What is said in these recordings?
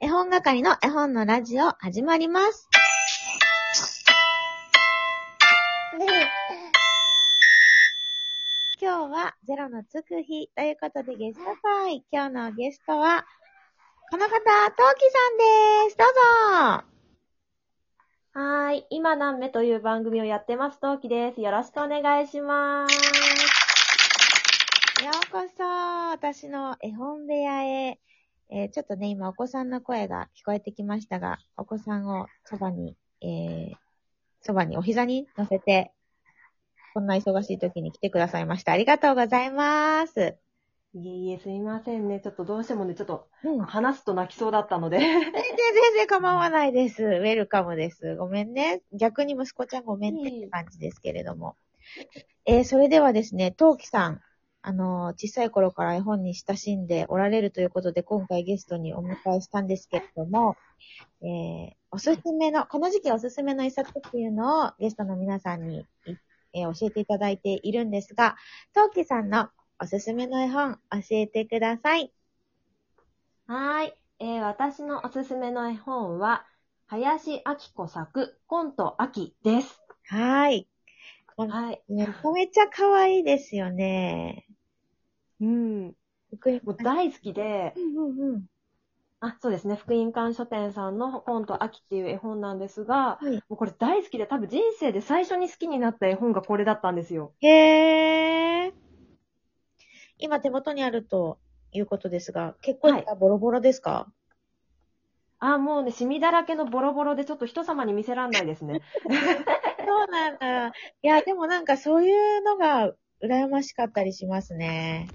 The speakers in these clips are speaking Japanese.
絵本係の絵本のラジオ始まります。今日はゼロのつく日ということでゲスト会。今日のゲストは、この方、トウキさんです。どうぞはーい。今何目という番組をやってます、トウキです。よろしくお願いします。ようこそ、私の絵本部屋へ。えーちょっとね、今お子さんの声が聞こえてきましたが、お子さんをそばに、えー、そばにお膝に乗せて、こんな忙しい時に来てくださいました。ありがとうございます。いえいえ、すいませんね。ちょっとどうしてもね、ちょっとうん。話すと泣きそうだったので。全然全然構わないです。ウェルカムです。ごめんね。逆に息子ちゃんごめんねって感じですけれども。えーそれではですね、トウキさん、あのー小さい頃から絵本に親しんでおられるということで、今回ゲストにお迎えしたんですけれども、えーおすすめの、この時期おすすめの一冊っていうのをゲストの皆さんに、いえー教えていただいているんですが、トウキさんのおすすめの絵本、教えてください。はーい。えー私のおすすめの絵本は、林明子作、コント秋です。はーい。はい。めちゃめちゃ可愛いですよね。うん。福音もう大好きでう、んうんうん。あ、そうですね。福音館書店さんのコント秋っていう絵本なんですが、はい。もうこれ大好きで多分人生で最初に好きになった絵本がこれだったんですよ。へー。今手元にあるということですが、結構はいボロボロですか、あ、もうね、シミだらけのボロボロでちょっと人様に見せらんないですね。そうなんだ。いや、でもなんかそういうのが羨ましかったりしますね。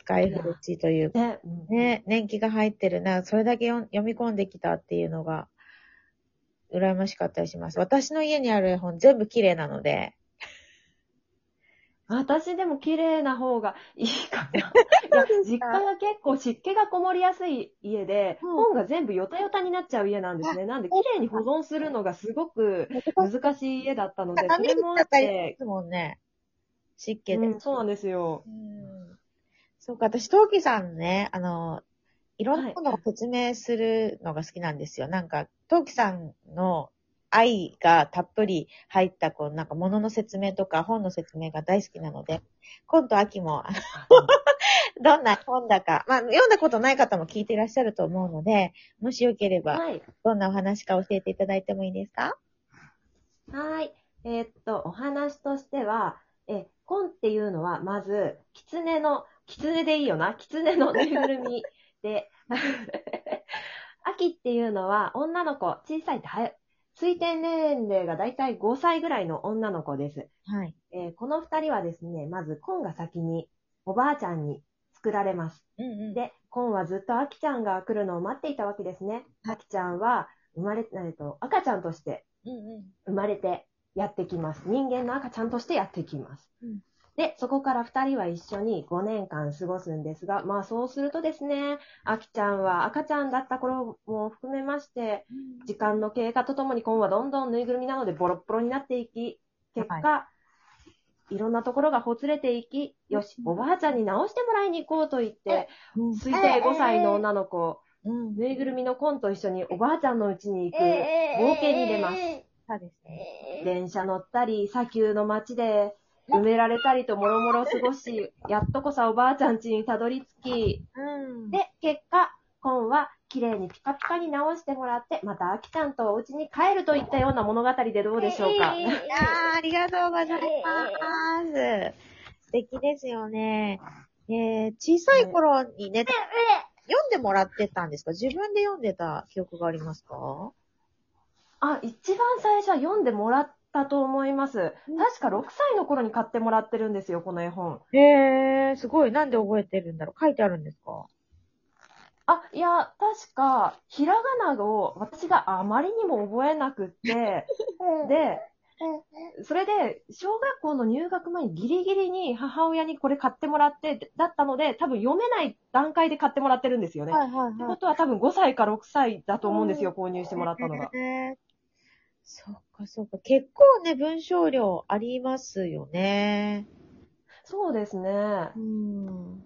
使い古しというか。ね。うんね、年季が入ってるな、それだけ読み込んできたっていうのが、羨ましかったりします。私の家にある絵本全部綺麗なので、私でも綺麗な方がいいかな。実家が結構湿気がこもりやすい家で、うん本が全部ヨタヨタになっちゃう家なんですね。なんで綺麗に保存するのがすごく難しい家だったので、それもあってす、もんね。湿気で。うん、そうなんですよ。うんそうか、私、トウキさんね、あの、いろんなものを説明するのが好きなんですよ。なんか、トウキさんの愛がたっぷり入った、こう、なんか物の説明とか本の説明が大好きなので、今度秋も、どんな本だか、まあ、読んだことない方も聞いていらっしゃると思うので、もしよければ、はい。どんなお話か教えていただいてもいいですか？はい。えーっと、お話としては、え、コンっていうのは、まず、狐の、狐でいいよな、狐のぬいぐるみで、秋っていうのは、女の子、小さいって推定年齢がだいたい5歳ぐらいの女の子です。はい。えーこの二人はですね、まず、コンが先に、おばあちゃんに作られます。うんうん。で、コンはずっとアキちゃんが来るのを待っていたわけですね。アキちゃんは、生まれ、えっと、赤ちゃんとして。生まれてやってきます。人間の赤ちゃんとしてやってきます。うんで、そこから二人は一緒に5年間過ごすんですが、まあそうするとですね、アキちゃんは赤ちゃんだった頃も含めまして、時間の経過とともにコンはどんどんぬいぐるみなのでボロッボロになっていき、結果、い、ろんなところがほつれていき、よし、おばあちゃんに直してもらいに行こうと言って、うん推定5歳の女の子、うん。ぬいぐるみのコンと一緒におばあちゃんの家に行く冒険に出ます。そうですね。電車乗ったり、砂丘の街で埋められたりともろもろ過ごし、やっとこさおばあちゃん家にたどり着き、うん。で、結果、コンは綺麗にピカピカに直してもらって、またアキちゃんとお家に帰るといったような物語でどうでしょうか。いやーありがとうございます。素敵ですよね。えー、小さい頃にね、読んでもらってたんですか？自分で読んでた記憶がありますか？あ、一番最初は読んでもらったと思います。確か6歳の頃に買ってもらってるんですよ、この絵本。へえー、すごい。なんで覚えてるんだろう書いてあるんですか？あ、いや、確か、ひらがなを私があまりにも覚えなくって、で、それで、小学校の入学前にギリギリに母親にこれ買ってもらって、だったので、多分読めない段階で買ってもらってるんですよね。はいはいってことは多分5歳か6歳だと思うんですよ、購入してもらったのが。そっかそっか。結構ね、文章量ありますよね。そうですねう。ん。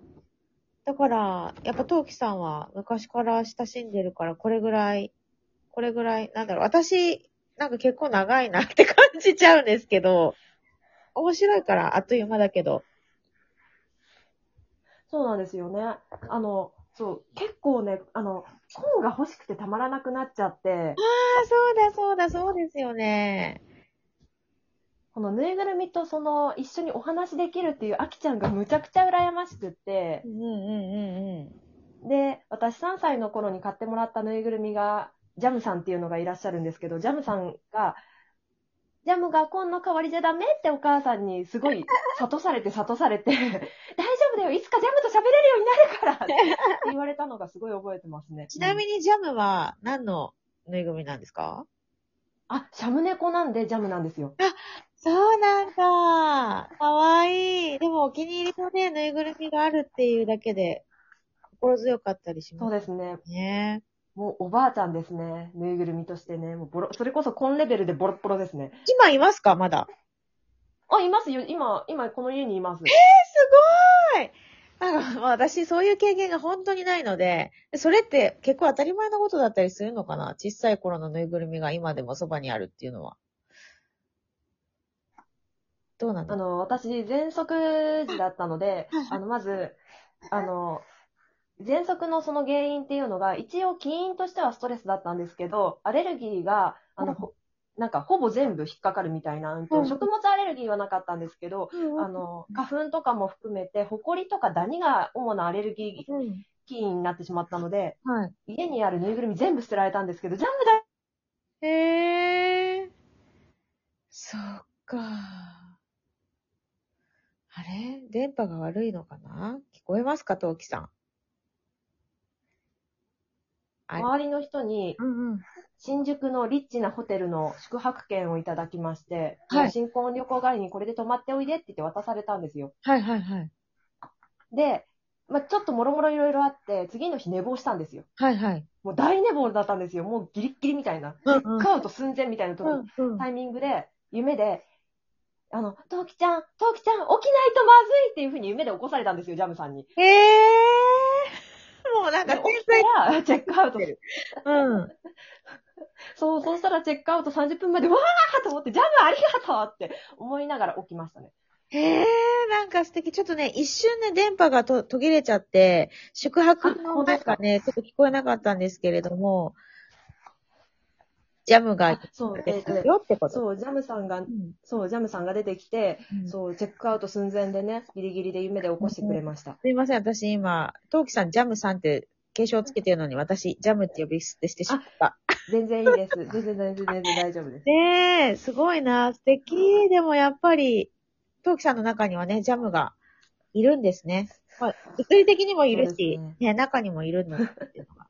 だから、やっぱ陶器さんは昔から親しんでるから、これぐらい、これぐらい、なんだろう、私、なんか結構長いなって感じちゃうんですけど、面白いから、あっという間だけど。そうなんですよね。あの、そう、結構ね、あの、本が欲しくてたまらなくなっちゃって、ああ、そうだ、そうだ、そうですよね。このぬいぐるみとその一緒にお話できるっていうあきちゃんがむちゃくちゃ羨ましくってう、んうんうんうん。で、私3歳の頃に買ってもらったぬいぐるみが、ジャムさんっていうのがいらっしゃるんですけど、ジャムさんが、ジャムが今の代わりじゃダメってお母さんにすごい諭されて諭されて、大 丈夫だよ、いつかジャムと喋れるようになるからって言われたのがすごい覚えてますね。ちなみにジャムは何のぬいぐるみなんですか？あ、シャム猫なんでジャムなんですよ。そうなんだ。かわいい。でもお気に入りのね、ぬいぐるみがあるっていうだけで、心強かったりしそうまですね。すね。もうおばあちゃんですね。ぬいぐるみとしてね。もうボロ、それこそコンレベルでボロッボロですね。今いますか？まだ。あ、いますよ。今、今この家にいます。すごいなんか、まあ私そういう経験が本当にないので、それって結構当たり前のことだったりするのかな？小さい頃のぬいぐるみが今でもそばにあるっていうのは。どうなんだ？あの、私、喘息時だったので、あの、まず、あの、喘息のその原因っていうのが、一応起因としてはストレスだったんですけど、アレルギーが、あの、なんかほぼ全部引っかかるみたいな、うん食物アレルギーはなかったんですけど、あの、花粉とかも含めて、ホコリとかダニが主なアレルギーうん。起因になってしまったので、はい。家にあるぬいぐるみ全部捨てられたんですけど、ジャムだへえ。そっか。あれ？電波が悪いのかな？聞こえますか、トウキさん。あれ周りの人に、うんうん。新宿のリッチなホテルの宿泊券をいただきまして、はい新婚旅行帰りにこれで泊まっておいでって言って渡されたんですよ。はいはいはい。で、まあ、ちょっともろもろいろいろあって、次の日寝坊したんですよ。はいはい。もう大寝坊だったんですよ。もうギリッギリみたいな。うんうんカウト寸前みたいなとこ、うんうんタイミングで、夢で、あの、トウキちゃん、トウキちゃん、起きないとまずいっていうふうに夢で起こされたんですよ、ジャムさんに。へえ。もうなんか天才。たら、チェックアウト。うん。そう、そうしたらチェックアウト30分前で、わーと思って、ジャムありがとうって思いながら起きましたね。へえ、なんか素敵。ちょっとね、一瞬ね、電波がと途切れちゃって、宿泊あの本当ですか？なんかね、ちょっと聞こえなかったんですけれども、ジャムがあそう、えっとね、よってこと。そう、ジャムさんがう、ん。そう、ジャムさんが出てきて、うんそう、チェックアウト寸前でね、ギリギリで夢で起こしてくれました。すいません、私今、トウキさん、ジャムさんって継承つけてるのに、私、ジャムって呼び捨てしてしまった。全然いいです。全然全然全然大丈夫です。ねえ、すごいな、素敵。でもやっぱり、トウキさんの中にはね、ジャムがいるんですね。まあ、物理的にもいるし、ですね中にもいるんだっていうのが。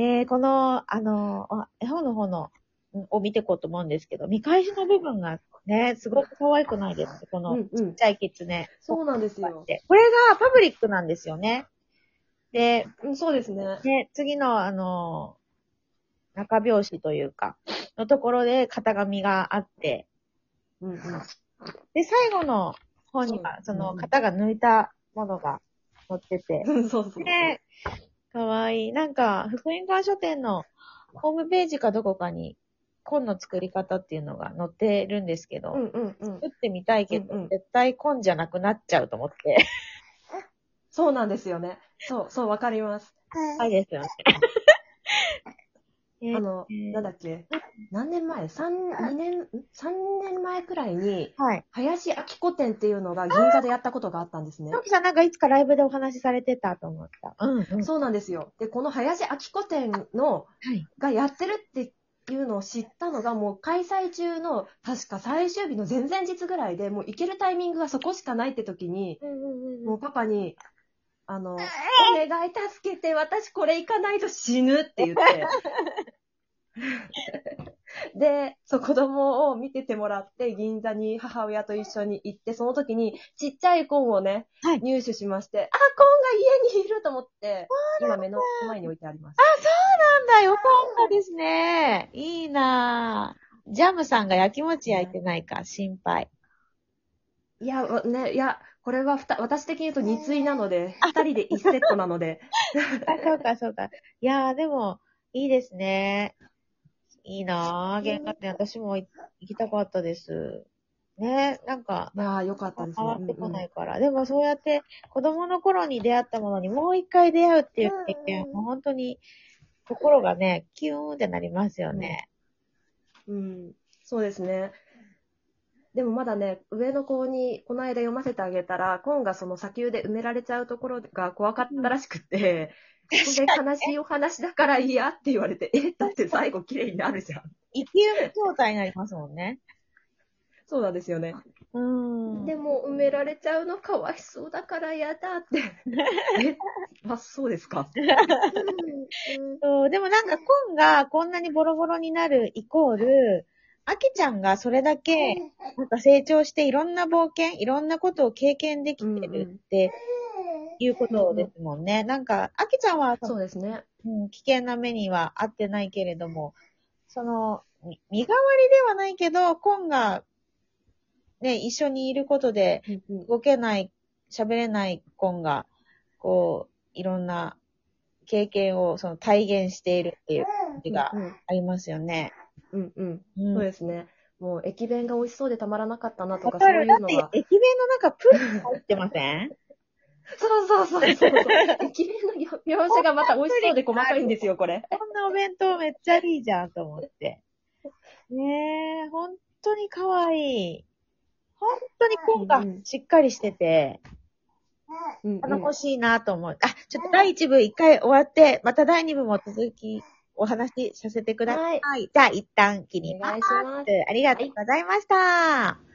えー、この、あの、あ絵本の方の、んを見ていこうと思うんですけど、見返しの部分がね、すごく可愛くないですかこのちっ。ちゃいキツネ。そうなんですよ。これがパブリックなんですよね。で、うん、そうですね。で、次の、あの、中表紙というか、のところで型紙があって、うんうん。で、最後の本には、そそうの型が抜いたものが載ってて、うんそうそう。ねかわいい。なんか、福音館書店のホームページかどこかに、本の作り方っていうのが載ってるんですけど、うんうんうん。作ってみたいけど、うんうん絶対本じゃなくなっちゃうと思って。そうなんですよね。そう、そう、わかります。はいですよね。えあの、えーなんだっけ？何年前 ?3、2年、ん ?3 年前くらいに、はい。林明子展っていうのが銀座でやったことがあったんですねト。キさんなんかいつかライブでお話しされてたと思った。うん、うん。そうなんですよ。で、この林明子展の、はい。がやってるっていうのを知ったのが、もう開催中の、確か最終日の前々日ぐらいで、もう行けるタイミングがそこしかないって時に、うんうんもうパパに、あの、お願い助けて、私これ行かないと死ぬって言って。で、そう子供を見ててもらって、銀座に母親と一緒に行って、その時にちっちゃいコンをね、はい入手しまして、あ、コンが家にいると思って、今目の前に置いてあります。なんだ、よかったですね。いいなぁ。ジャムさんが焼き餅焼いてないか、心配。いや、わね、いや、これはふた私的に言うと2対なので、2人で1セットなので。あ、そうか、そうか。いやー、でも、いいですね。いいなぁ。原画展、私も行きたかったです。ね、なんか、まあ、よかったですね。変わってこないから。でもそうやって子供の頃に出会ったものにもう一回出会うっていう経験はもう本当に心がね、キューンってなりますよね。うんうん。そうですね。でもまだね、上の子にこの間読ませてあげたら、今がその砂丘で埋められちゃうところが怖かったらしくて、これ悲しいお話だから嫌って言われて、え、だって最後綺麗になるじゃん。生きる状態になりますもんね。そうなんですよね。うーん。でも埋められちゃうのかわいそうだから嫌だって。え、あ、そうですか。そう、でもなんか、コンがこんなにボロボロになるイコール、アキちゃんがそれだけ、なんか成長していろんな冒険、いろんなことを経験できてるっていうことですもんね。なんか、アキちゃんはそうですね。うん、危険な目には合ってないけれども、その、み身代わりではないけど、コンが、ね、一緒にいることで、動けない、喋れないコンが、こう、いろんな経験をその体現しているっていう感じがうんありますよね。うんうん。うんそうですね。もう駅弁が美味しそうでたまらなかったなとか。そういうのだってが、。駅弁の中プール入ってません？そうそうそうそうそう。駅弁の描写がまた美味しそうで細かいんですよ、これ。こんなお弁当めっちゃいいじゃんと思って。ねえ、本当に可愛い。本当にコンがしっかりしてて、うんうん頼もしいなと思う。あ、ちょっと第1部一回終わって、また第2部も続きお話しさせてください。はいじゃあ一旦切ります。お願いしますありがとうございました。